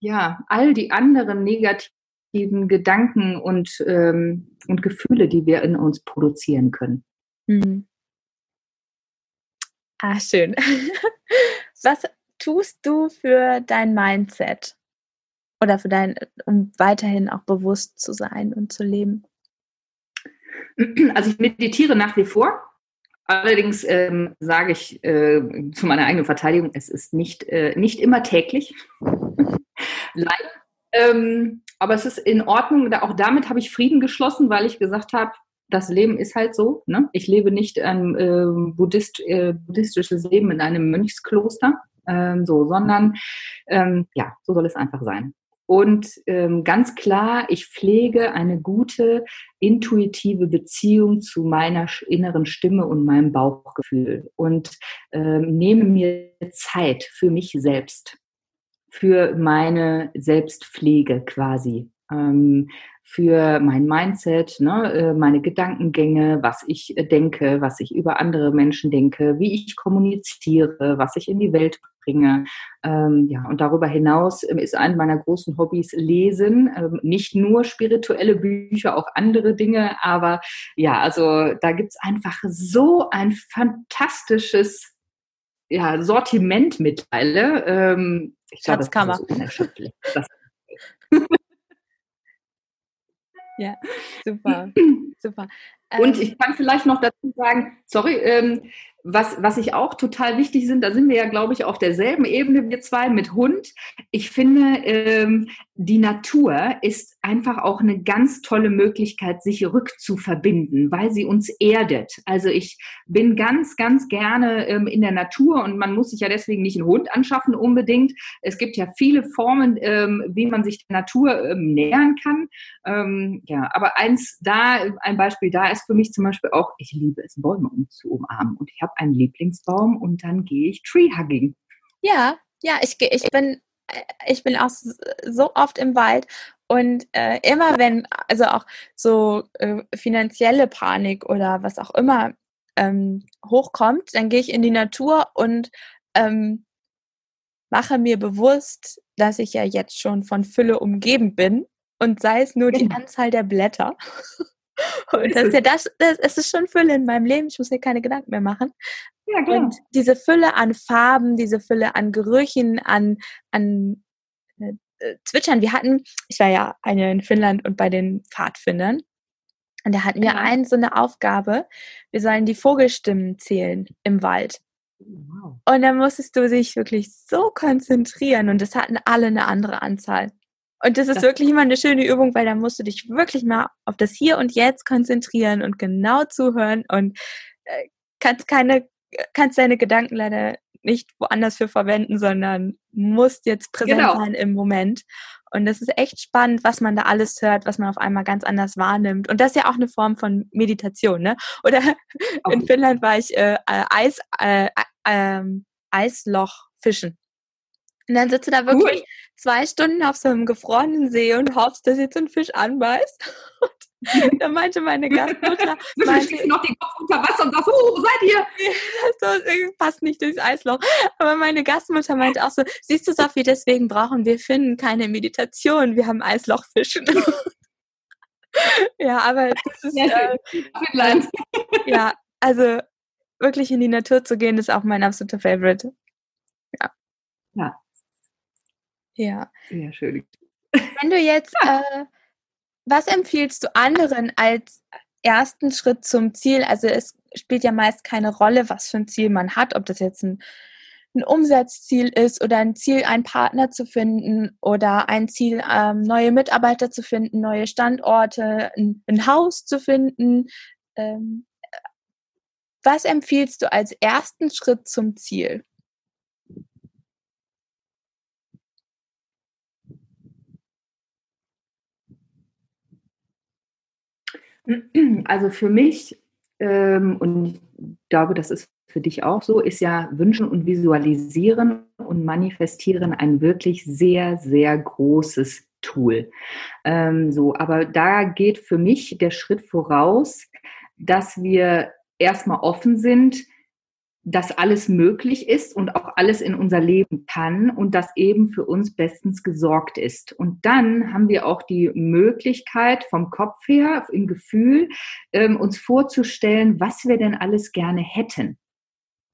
ja, all die anderen negativen Gedanken und, ähm, und Gefühle, die wir in uns produzieren können. Mhm. Ah, schön. Was tust du für dein Mindset? Oder für dein, um weiterhin auch bewusst zu sein und zu leben? Also ich meditiere nach wie vor. Allerdings ähm, sage ich äh, zu meiner eigenen Verteidigung, es ist nicht, äh, nicht immer täglich. Leider. Ähm, aber es ist in Ordnung. Auch damit habe ich Frieden geschlossen, weil ich gesagt habe, das Leben ist halt so. Ne? Ich lebe nicht ein äh, Buddhist, buddhistisches Leben in einem Mönchskloster, ähm, so, sondern ähm, ja, so soll es einfach sein. Und ähm, ganz klar, ich pflege eine gute, intuitive Beziehung zu meiner inneren Stimme und meinem Bauchgefühl und ähm, nehme mir Zeit für mich selbst, für meine Selbstpflege quasi. Ähm, für mein Mindset, ne, äh, meine Gedankengänge, was ich äh, denke, was ich über andere Menschen denke, wie ich kommuniziere, was ich in die Welt bringe. Ähm, ja, und darüber hinaus ähm, ist ein meiner großen Hobbys Lesen. Ähm, nicht nur spirituelle Bücher, auch andere Dinge. Aber ja, also da gibt's einfach so ein fantastisches ja, Sortiment mittlerweile. Ähm, ich glaube, das ist unerschöpflich. Ja, super, super. Und ähm, ich kann vielleicht noch dazu sagen, sorry, ähm, was, was ich auch total wichtig sind, da sind wir ja, glaube ich, auf derselben Ebene, wir zwei mit Hund. Ich finde, ähm, die Natur ist einfach auch eine ganz tolle Möglichkeit, sich rückzuverbinden, weil sie uns erdet. Also ich bin ganz, ganz gerne ähm, in der Natur und man muss sich ja deswegen nicht einen Hund anschaffen unbedingt. Es gibt ja viele Formen, ähm, wie man sich der Natur ähm, nähern kann. Ähm, ja, aber eins da, ein Beispiel da ist für mich zum Beispiel auch, ich liebe es, Bäume um zu umarmen und ich habe einen Lieblingsbaum und dann gehe ich Tree-Hugging. Ja, ja, ich, ich bin äh, ich bin auch so oft im Wald und äh, immer wenn, also auch so äh, finanzielle Panik oder was auch immer ähm, hochkommt, dann gehe ich in die Natur und ähm, mache mir bewusst, dass ich ja jetzt schon von Fülle umgeben bin und sei es nur die genau. Anzahl der Blätter. Und das ist ja das, das, es ist schon Fülle in meinem Leben. Ich muss mir keine Gedanken mehr machen. Ja, klar. Und diese Fülle an Farben, diese Fülle an Gerüchen, an, an äh, äh, Zwitschern. Wir hatten, ich war ja eine in Finnland und bei den Pfadfindern. Und da hatten wir ja. einen so eine Aufgabe. Wir sollen die Vogelstimmen zählen im Wald. Wow. Und dann musstest du dich wirklich so konzentrieren und es hatten alle eine andere Anzahl. Und das ist das wirklich immer eine schöne Übung, weil da musst du dich wirklich mal auf das Hier und Jetzt konzentrieren und genau zuhören und äh, kannst keine, kannst deine Gedanken leider nicht woanders für verwenden, sondern musst jetzt präsent genau. sein im Moment. Und das ist echt spannend, was man da alles hört, was man auf einmal ganz anders wahrnimmt. Und das ist ja auch eine Form von Meditation, ne? Oder in Finnland war ich äh, äh Eis, äh, äh, Eisloch fischen. Und dann sitzt du da wirklich cool. zwei Stunden auf so einem gefrorenen See und hoffst, dass jetzt ein Fisch anbeißt. Und da meinte meine Gastmutter, meinte, noch den Kopf unter Wasser und sagst, oh, wo seid ihr? das passt nicht durchs Eisloch. Aber meine Gastmutter meinte auch so, siehst du, Sophie, deswegen brauchen wir Finnen keine Meditation. Wir haben Eislochfischen. ja, aber das ist, ja, äh, ja, also wirklich in die Natur zu gehen, ist auch mein absoluter Favorite. Ja. Ja, ja. Sehr schön. Wenn du jetzt, äh, was empfiehlst du anderen als ersten Schritt zum Ziel? Also es spielt ja meist keine Rolle, was für ein Ziel man hat, ob das jetzt ein, ein Umsatzziel ist oder ein Ziel, einen Partner zu finden oder ein Ziel, ähm, neue Mitarbeiter zu finden, neue Standorte, ein, ein Haus zu finden. Ähm, was empfiehlst du als ersten Schritt zum Ziel? Also für mich, ähm, und ich glaube, das ist für dich auch so, ist ja Wünschen und Visualisieren und Manifestieren ein wirklich sehr, sehr großes Tool. Ähm, so, aber da geht für mich der Schritt voraus, dass wir erstmal offen sind, dass alles möglich ist und auch alles in unser Leben kann und dass eben für uns bestens gesorgt ist. Und dann haben wir auch die Möglichkeit vom Kopf her, im Gefühl, ähm, uns vorzustellen, was wir denn alles gerne hätten.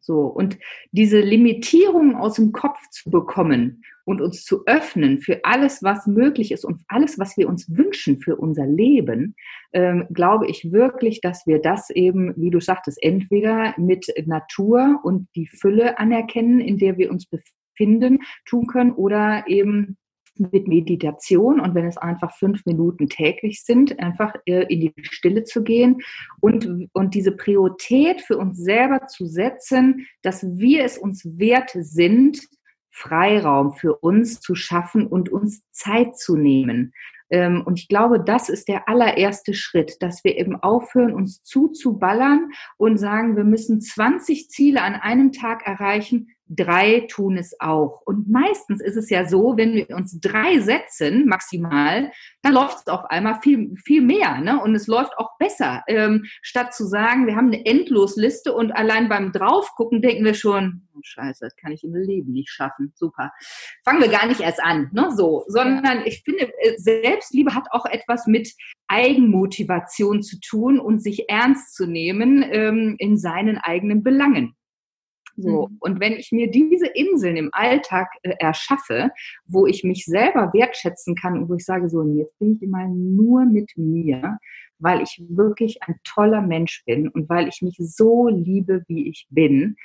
So. Und diese Limitierung aus dem Kopf zu bekommen und uns zu öffnen für alles, was möglich ist und alles, was wir uns wünschen für unser Leben, ähm, glaube ich wirklich, dass wir das eben, wie du sagtest, entweder mit Natur und die Fülle anerkennen, in der wir uns befinden, tun können oder eben mit Meditation und wenn es einfach fünf Minuten täglich sind, einfach äh, in die Stille zu gehen und, und diese Priorität für uns selber zu setzen, dass wir es uns wert sind, Freiraum für uns zu schaffen und uns Zeit zu nehmen. Ähm, und ich glaube, das ist der allererste Schritt, dass wir eben aufhören, uns zuzuballern und sagen, wir müssen 20 Ziele an einem Tag erreichen drei tun es auch. Und meistens ist es ja so, wenn wir uns drei setzen, maximal, dann läuft es auf einmal viel, viel mehr. Ne? Und es läuft auch besser. Ähm, statt zu sagen, wir haben eine Endlosliste und allein beim Draufgucken denken wir schon, oh, scheiße, das kann ich im Leben nicht schaffen. Super. Fangen wir gar nicht erst an. Ne? So, sondern ich finde, äh, Selbstliebe hat auch etwas mit Eigenmotivation zu tun und sich ernst zu nehmen ähm, in seinen eigenen Belangen. So. Mhm. Und wenn ich mir diese Inseln im Alltag äh, erschaffe, wo ich mich selber wertschätzen kann und wo ich sage, so, jetzt bin ich mal nur mit mir, weil ich wirklich ein toller Mensch bin und weil ich mich so liebe, wie ich bin,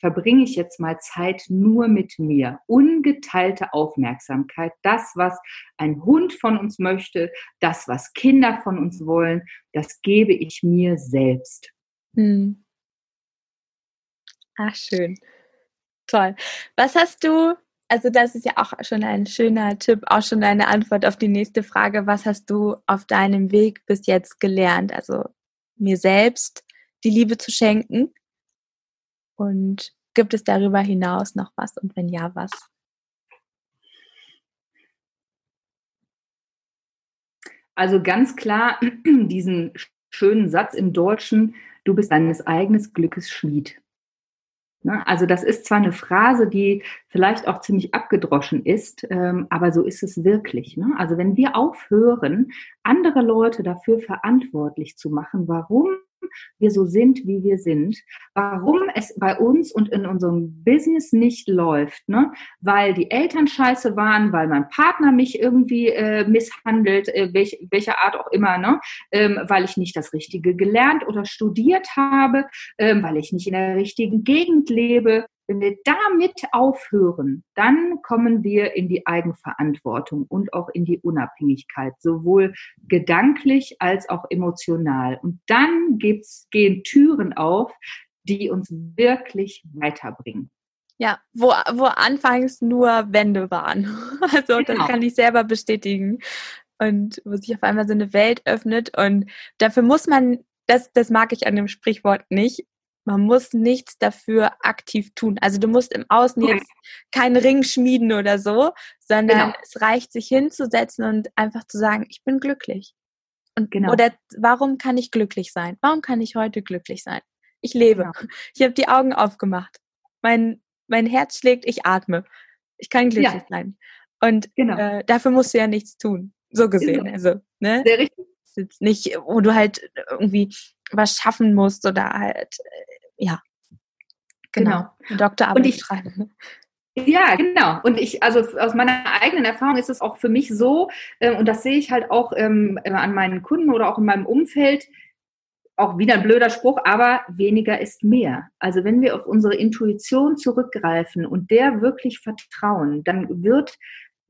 verbringe ich jetzt mal Zeit nur mit mir. Ungeteilte Aufmerksamkeit, das, was ein Hund von uns möchte, das, was Kinder von uns wollen, das gebe ich mir selbst. Mhm. Ach, schön. Toll. Was hast du, also das ist ja auch schon ein schöner Tipp, auch schon eine Antwort auf die nächste Frage. Was hast du auf deinem Weg bis jetzt gelernt? Also mir selbst die Liebe zu schenken. Und gibt es darüber hinaus noch was? Und wenn ja, was? Also ganz klar diesen schönen Satz im Deutschen, du bist deines eigenen Glückes Schmied. Ne? Also das ist zwar eine Phrase, die vielleicht auch ziemlich abgedroschen ist, ähm, aber so ist es wirklich. Ne? Also wenn wir aufhören, andere Leute dafür verantwortlich zu machen, warum wir so sind, wie wir sind, warum es bei uns und in unserem Business nicht läuft, ne? weil die Eltern scheiße waren, weil mein Partner mich irgendwie äh, misshandelt, äh, welch, welcher Art auch immer, ne? Ähm, weil ich nicht das Richtige gelernt oder studiert habe, ähm, weil ich nicht in der richtigen Gegend lebe, wenn wir damit aufhören, dann kommen wir in die Eigenverantwortung und auch in die Unabhängigkeit, sowohl gedanklich als auch emotional. Und dann gibt's, gehen Türen auf, die uns wirklich weiterbringen. Ja, wo, wo anfangs nur Wände waren. Also genau. das kann ich selber bestätigen. Und wo sich auf einmal so eine Welt öffnet. Und dafür muss man, das, das mag ich an dem Sprichwort nicht, man muss nichts dafür aktiv tun. Also du musst im Außen jetzt keinen Ring schmieden oder so, sondern genau. es reicht, sich hinzusetzen und einfach zu sagen, ich bin glücklich. Und genau. oder warum kann ich glücklich sein? Warum kann ich heute glücklich sein? Ich lebe. Genau. Ich habe die Augen aufgemacht. Mein mein Herz schlägt, ich atme. Ich kann glücklich ja. sein. Und genau. äh, dafür musst du ja nichts tun. So gesehen. Also, ne? Sehr richtig. Jetzt nicht, wo du halt irgendwie was schaffen musst oder halt, ja. Genau. genau. Doktorarbeit ich, schreiben. Ja, genau. Und ich, also aus meiner eigenen Erfahrung ist es auch für mich so, äh, und das sehe ich halt auch ähm, an meinen Kunden oder auch in meinem Umfeld, auch wieder ein blöder Spruch, aber weniger ist mehr. Also wenn wir auf unsere Intuition zurückgreifen und der wirklich vertrauen, dann wird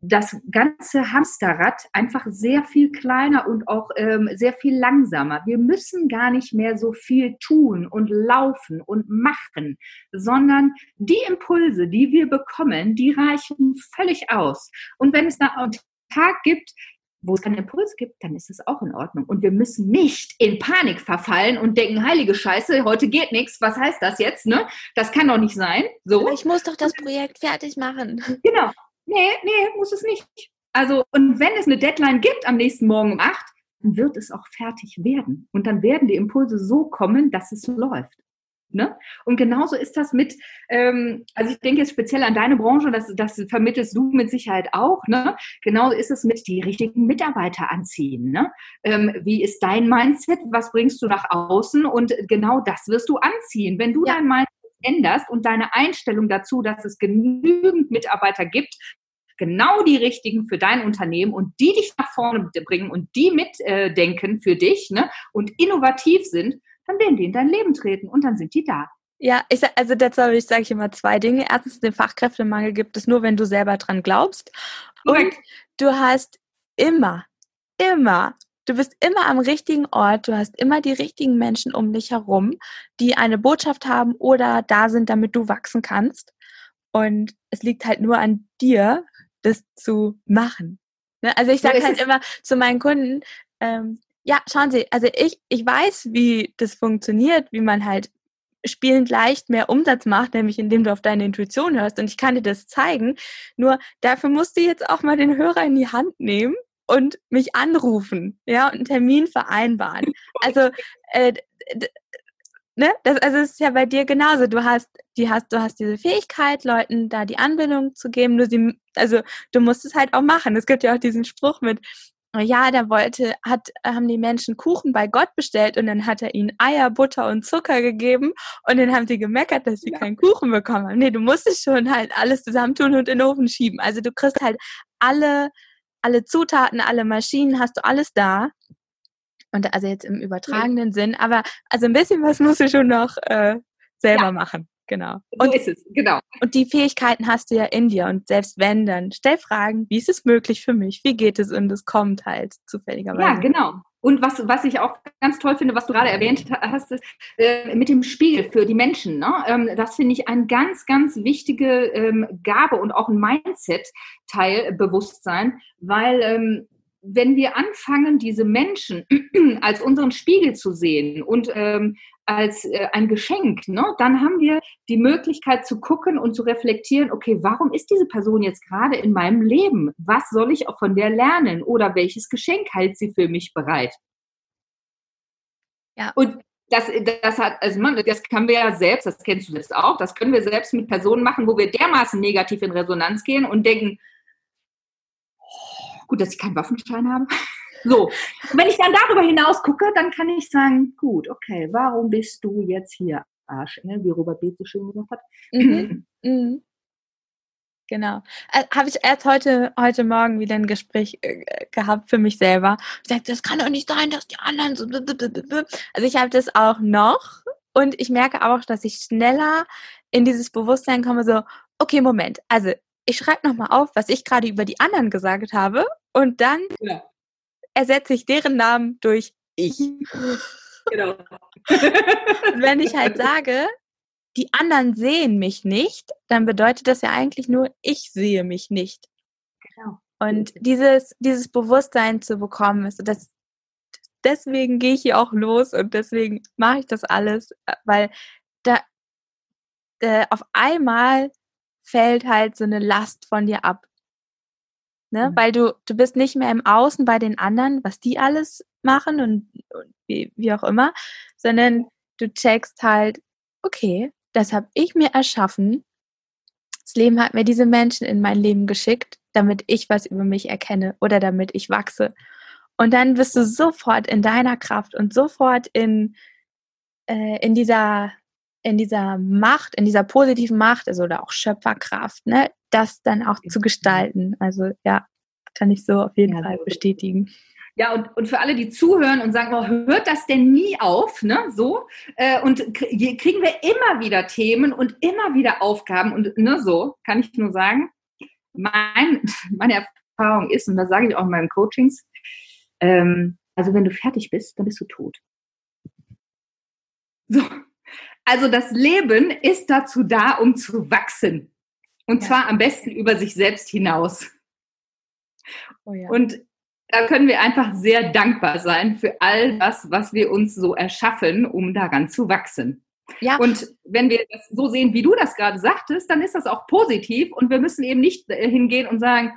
das ganze Hamsterrad einfach sehr viel kleiner und auch ähm, sehr viel langsamer. Wir müssen gar nicht mehr so viel tun und laufen und machen, sondern die Impulse, die wir bekommen, die reichen völlig aus. Und wenn es einen Tag gibt, wo es keinen Impuls gibt, dann ist es auch in Ordnung. Und wir müssen nicht in Panik verfallen und denken, heilige Scheiße, heute geht nichts, was heißt das jetzt? Ne? Das kann doch nicht sein. So. Aber ich muss doch das Projekt fertig machen. Genau. Nee, nee, muss es nicht. Also, und wenn es eine Deadline gibt am nächsten Morgen um acht, dann wird es auch fertig werden. Und dann werden die Impulse so kommen, dass es läuft. Ne? Und genauso ist das mit, ähm, also ich denke jetzt speziell an deine Branche, das, das vermittelst du mit Sicherheit auch. Ne? Genauso ist es mit die richtigen Mitarbeiter anziehen. Ne? Ähm, wie ist dein Mindset? Was bringst du nach außen? Und genau das wirst du anziehen. Wenn du ja. dein Mindset änderst und deine Einstellung dazu, dass es genügend Mitarbeiter gibt, genau die richtigen für dein Unternehmen und die dich nach vorne bringen und die mitdenken äh, für dich ne? und innovativ sind, dann werden die in dein Leben treten und dann sind die da. Ja, ich sag, also dazu ich, sage ich immer zwei Dinge. Erstens, den Fachkräftemangel gibt es nur, wenn du selber dran glaubst. Und du hast immer, immer, du bist immer am richtigen Ort, du hast immer die richtigen Menschen um dich herum, die eine Botschaft haben oder da sind, damit du wachsen kannst. Und es liegt halt nur an dir, das zu machen. Ne? Also ich sage halt immer zu meinen Kunden, ähm, ja, schauen Sie, also ich, ich weiß, wie das funktioniert, wie man halt spielend leicht mehr Umsatz macht, nämlich indem du auf deine Intuition hörst und ich kann dir das zeigen. Nur dafür musst du jetzt auch mal den Hörer in die Hand nehmen und mich anrufen, ja, und einen Termin vereinbaren. Also, äh, ne, das, also es ist ja bei dir genauso. Du hast, die hast, du hast diese Fähigkeit, Leuten da die Anbindung zu geben. Du sie, also du musst es halt auch machen. Es gibt ja auch diesen Spruch mit, ja, da wollte, hat, haben die Menschen Kuchen bei Gott bestellt und dann hat er ihnen Eier, Butter und Zucker gegeben und dann haben sie gemeckert, dass sie ja. keinen Kuchen bekommen haben. Nee, du musstest schon halt alles zusammentun und in den Ofen schieben. Also du kriegst halt alle, alle Zutaten, alle Maschinen, hast du alles da. Und also jetzt im übertragenen ja. Sinn, aber also ein bisschen was musst du schon noch äh, selber ja. machen. Genau. Und, so ist es, genau. Und die Fähigkeiten hast du ja in dir. Und selbst wenn, dann stell Fragen, wie ist es möglich für mich? Wie geht es? Und es kommt halt zufälligerweise. Ja, genau. Und was, was ich auch ganz toll finde, was du gerade erwähnt hast, ist äh, mit dem Spiegel für die Menschen. Ne? Ähm, das finde ich ein ganz, ganz wichtige ähm, Gabe und auch ein Mindset-Teil, Bewusstsein, weil ähm, wenn wir anfangen, diese Menschen als unseren Spiegel zu sehen und ähm, als äh, ein Geschenk, ne? dann haben wir die Möglichkeit zu gucken und zu reflektieren, okay, warum ist diese Person jetzt gerade in meinem Leben? Was soll ich auch von der lernen? Oder welches Geschenk hält sie für mich bereit? Ja. Und das, das hat, also man, das können wir ja selbst, das kennst du jetzt auch, das können wir selbst mit Personen machen, wo wir dermaßen negativ in Resonanz gehen und denken, gut, dass ich keinen Waffenschein habe. So, wenn ich dann darüber hinaus gucke, dann kann ich sagen, gut, okay, warum bist du jetzt hier, Arsch, ne? wie Robert B. so schön gesagt hat. Mhm. Mhm. Genau. Äh, Habe ich erst heute, heute Morgen wieder ein Gespräch äh, gehabt für mich selber. Ich sagte, das kann doch nicht sein, dass die anderen so. Also ich habe das auch noch und ich merke auch, dass ich schneller in dieses Bewusstsein komme, so, okay, Moment, also ich schreibe nochmal auf, was ich gerade über die anderen gesagt habe und dann ja. ersetze ich deren Namen durch ich. Genau. Wenn ich halt sage, die anderen sehen mich nicht, dann bedeutet das ja eigentlich nur, ich sehe mich nicht. Genau. Und dieses, dieses Bewusstsein zu bekommen, ist das, deswegen gehe ich hier auch los und deswegen mache ich das alles, weil da äh, auf einmal fällt halt so eine Last von dir ab. Ne? Mhm. Weil du, du bist nicht mehr im Außen bei den anderen, was die alles machen und, und wie, wie auch immer, sondern du checkst halt, okay, das habe ich mir erschaffen. Das Leben hat mir diese Menschen in mein Leben geschickt, damit ich was über mich erkenne oder damit ich wachse. Und dann bist du sofort in deiner Kraft und sofort in, äh, in dieser in dieser Macht, in dieser positiven Macht, also oder auch Schöpferkraft, ne, das dann auch zu gestalten. Also ja, kann ich so auf jeden ja, Fall bestätigen. Ja, und, und für alle, die zuhören und sagen, oh, hört das denn nie auf, ne? So. Äh, und hier kriegen wir immer wieder Themen und immer wieder Aufgaben und ne, so, kann ich nur sagen. Mein, meine Erfahrung ist, und das sage ich auch in meinen Coachings, ähm, also wenn du fertig bist, dann bist du tot. So, also das Leben ist dazu da, um zu wachsen. Und ja. zwar am besten über sich selbst hinaus. Oh ja. Und da können wir einfach sehr dankbar sein für all das, was wir uns so erschaffen, um daran zu wachsen. Ja. Und wenn wir das so sehen, wie du das gerade sagtest, dann ist das auch positiv und wir müssen eben nicht äh, hingehen und sagen,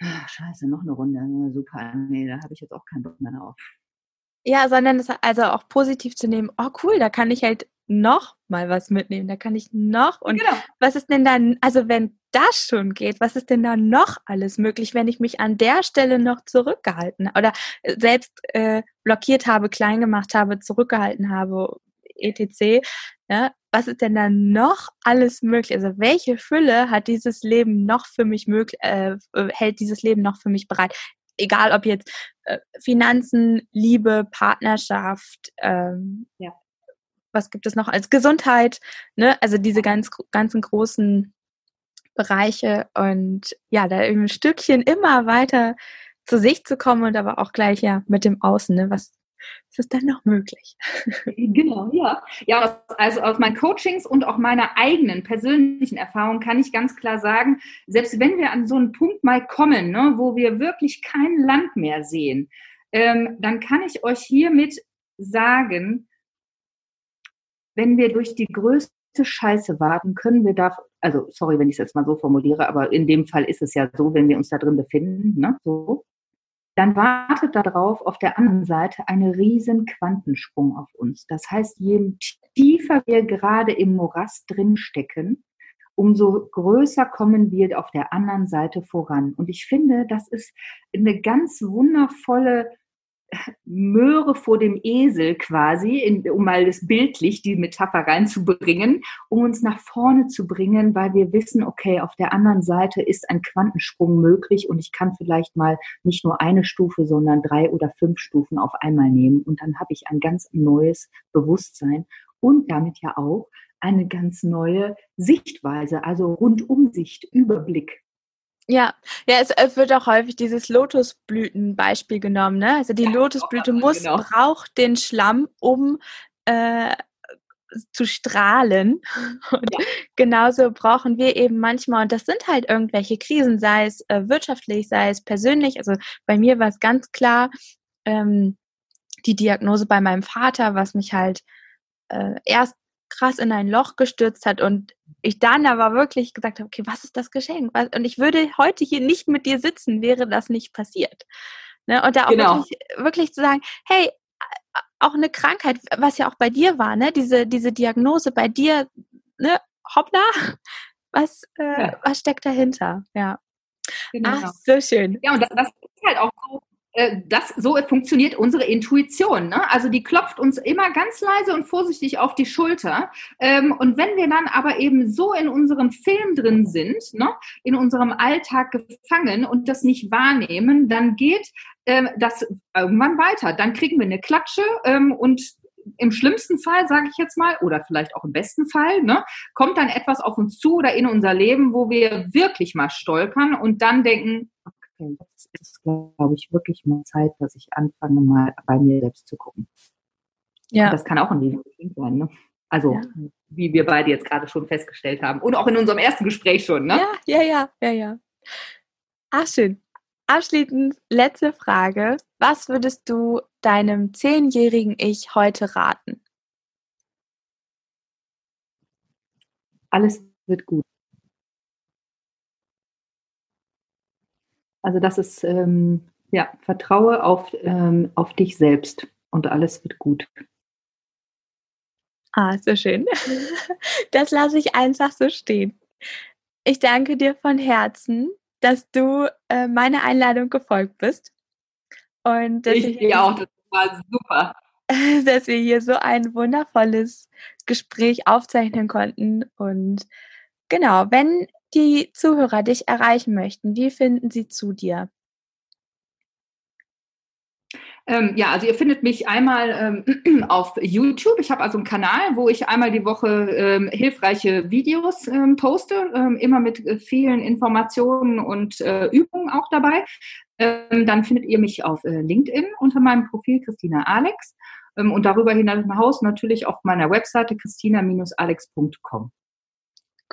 ach, scheiße, noch eine Runde, super, nee, da habe ich jetzt auch keinen Bock mehr drauf. Ja, sondern es also auch positiv zu nehmen, oh cool, da kann ich halt noch mal was mitnehmen, da kann ich noch und genau. was ist denn dann, also wenn das schon geht, was ist denn da noch alles möglich, wenn ich mich an der Stelle noch zurückgehalten oder äh, selbst äh, blockiert habe, klein gemacht habe, zurückgehalten habe, etc. Ja, was ist denn da noch alles möglich? Also welche Fülle hat dieses Leben noch für mich möglich, äh, hält dieses Leben noch für mich bereit? Egal ob jetzt äh, Finanzen, Liebe, Partnerschaft, ähm, ja was gibt es noch als Gesundheit, ne? Also diese ganz, ganzen großen Bereiche und ja, da ein Stückchen immer weiter zu sich zu kommen und aber auch gleich ja mit dem Außen, ne? Was, ist dann noch möglich? Genau, ja. Ja, also aus meinen Coachings und auch meiner eigenen persönlichen Erfahrung kann ich ganz klar sagen, selbst wenn wir an so einen Punkt mal kommen, ne, wo wir wirklich kein Land mehr sehen, ähm, dann kann ich euch hiermit sagen, wenn wir durch die größte Scheiße warten, können wir da, also sorry, wenn ich es jetzt mal so formuliere, aber in dem Fall ist es ja so, wenn wir uns da drin befinden, ne, so, dann wartet darauf auf der anderen Seite eine riesen Quantensprung auf uns. Das heißt, je tiefer wir gerade im Morast drin stecken, umso größer kommen wir auf der anderen Seite voran. Und ich finde, das ist eine ganz wundervolle Möhre vor dem Esel quasi, in, um mal das bildlich, die Metapher reinzubringen, um uns nach vorne zu bringen, weil wir wissen, okay, auf der anderen Seite ist ein Quantensprung möglich und ich kann vielleicht mal nicht nur eine Stufe, sondern drei oder fünf Stufen auf einmal nehmen und dann habe ich ein ganz neues Bewusstsein und damit ja auch eine ganz neue Sichtweise, also Rundumsicht, Überblick ja, ja, es, es, wird auch häufig dieses Lotusblütenbeispiel genommen. Ne? Also die ja, Lotusblüte muss genau. braucht den Schlamm, um äh, zu strahlen. Und ja. genauso brauchen wir eben manchmal, und das sind halt irgendwelche Krisen, sei es äh, wirtschaftlich, sei es persönlich. Also bei mir war es ganz klar ähm, die Diagnose bei meinem Vater, was mich halt äh, erst krass in ein Loch gestürzt hat und ich dann aber wirklich gesagt habe, okay, was ist das Geschenk? Und ich würde heute hier nicht mit dir sitzen, wäre das nicht passiert. Ne? Und da auch genau. wirklich, wirklich zu sagen, hey, auch eine Krankheit, was ja auch bei dir war, ne? diese, diese Diagnose bei dir, ne? hoppla, was, äh, ja. was steckt dahinter? Ja. Genau. Ach, so schön. Ja, und das, das ist halt auch so das, so funktioniert unsere Intuition. Ne? Also die klopft uns immer ganz leise und vorsichtig auf die Schulter. Ähm, und wenn wir dann aber eben so in unserem Film drin sind, ne? in unserem Alltag gefangen und das nicht wahrnehmen, dann geht ähm, das irgendwann weiter. Dann kriegen wir eine Klatsche ähm, und im schlimmsten Fall, sage ich jetzt mal, oder vielleicht auch im besten Fall, ne, kommt dann etwas auf uns zu oder in unser Leben, wo wir wirklich mal stolpern und dann denken, okay, jetzt ist, glaube ich, wirklich mal Zeit, dass ich anfange, mal bei mir selbst zu gucken. Ja. Und das kann auch ein Riesengeschenk sein, ne? Also, ja. wie wir beide jetzt gerade schon festgestellt haben. Und auch in unserem ersten Gespräch schon, ne? Ja, ja, ja, ja, ja. Ach, schön. Abschließend letzte Frage. Was würdest du deinem zehnjährigen Ich heute raten? Alles wird gut. Also das ist, ähm, ja, vertraue auf, ähm, auf dich selbst und alles wird gut. Ah, so schön. Das lasse ich einfach so stehen. Ich danke dir von Herzen dass du äh, meiner Einladung gefolgt bist. Und dass ich dir auch, das war super. Dass wir hier so ein wundervolles Gespräch aufzeichnen konnten. Und genau, wenn die Zuhörer dich erreichen möchten, wie finden sie zu dir? Ähm, ja, also ihr findet mich einmal ähm, auf YouTube. Ich habe also einen Kanal, wo ich einmal die Woche ähm, hilfreiche Videos ähm, poste, ähm, immer mit äh, vielen Informationen und äh, Übungen auch dabei. Ähm, dann findet ihr mich auf äh, LinkedIn unter meinem Profil Christina Alex und darüber hinaus natürlich auf meiner Webseite christina-alex.com.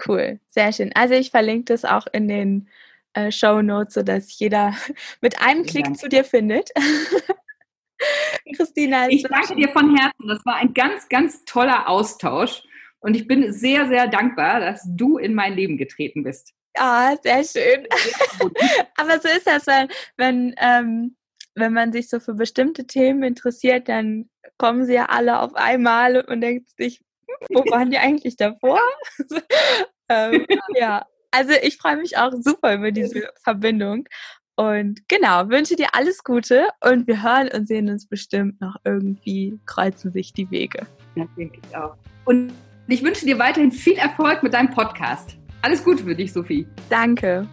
Cool, sehr schön. Also ich verlinke das auch in den äh, Show Notes, sodass jeder mit einem Klick zu dir findet. Christina. Ich danke dir von Herzen. Das war ein ganz, ganz toller Austausch. Und ich bin sehr, sehr dankbar, dass du in mein Leben getreten bist. Ja, sehr schön. Aber so ist das, wenn, wenn, ähm, wenn man sich so für bestimmte Themen interessiert, dann kommen sie ja alle auf einmal und denkt sich, wo waren die eigentlich davor? ähm, ja, also ich freue mich auch super über diese Verbindung und genau, wünsche dir alles Gute und wir hören und sehen uns bestimmt noch irgendwie, kreuzen sich die Wege. Ja, denke ich auch. Und ich wünsche dir weiterhin viel Erfolg mit deinem Podcast. Alles Gute für dich, Sophie. Danke.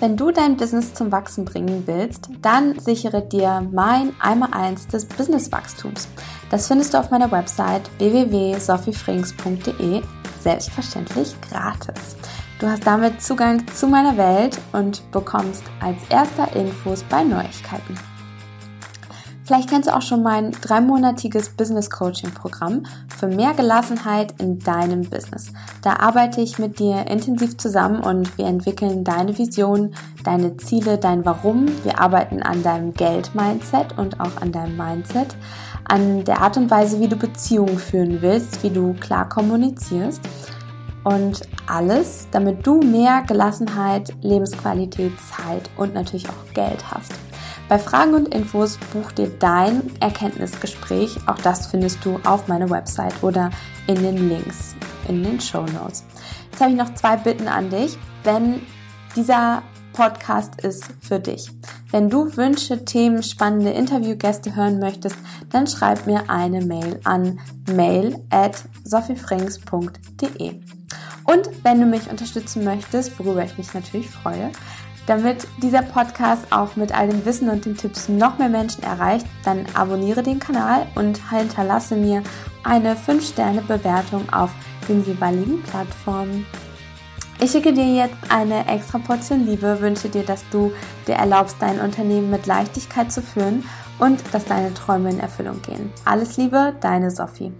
Wenn du dein Business zum Wachsen bringen willst, dann sichere dir mein Einmal-Eins des Businesswachstums. Das findest du auf meiner Website www.sophiefrings.de, selbstverständlich gratis. Du hast damit Zugang zu meiner Welt und bekommst als erster Infos bei Neuigkeiten. Vielleicht kennst du auch schon mein dreimonatiges Business Coaching Programm für mehr Gelassenheit in deinem Business. Da arbeite ich mit dir intensiv zusammen und wir entwickeln deine Vision, deine Ziele, dein Warum. Wir arbeiten an deinem Geld-Mindset und auch an deinem Mindset, an der Art und Weise, wie du Beziehungen führen willst, wie du klar kommunizierst und alles, damit du mehr Gelassenheit, Lebensqualität, Zeit und natürlich auch Geld hast. Bei Fragen und Infos buch dir dein Erkenntnisgespräch. Auch das findest du auf meiner Website oder in den Links in den Show Notes. Jetzt habe ich noch zwei Bitten an dich. Wenn dieser Podcast ist für dich. Wenn du Wünsche, Themen, spannende Interviewgäste hören möchtest, dann schreib mir eine Mail an mail at sophiefrings.de. Und wenn du mich unterstützen möchtest, worüber ich mich natürlich freue, damit dieser Podcast auch mit all dem Wissen und den Tipps noch mehr Menschen erreicht, dann abonniere den Kanal und hinterlasse mir eine 5-Sterne-Bewertung auf den jeweiligen Plattformen. Ich schicke dir jetzt eine extra Portion Liebe, wünsche dir, dass du dir erlaubst, dein Unternehmen mit Leichtigkeit zu führen und dass deine Träume in Erfüllung gehen. Alles Liebe, deine Sophie.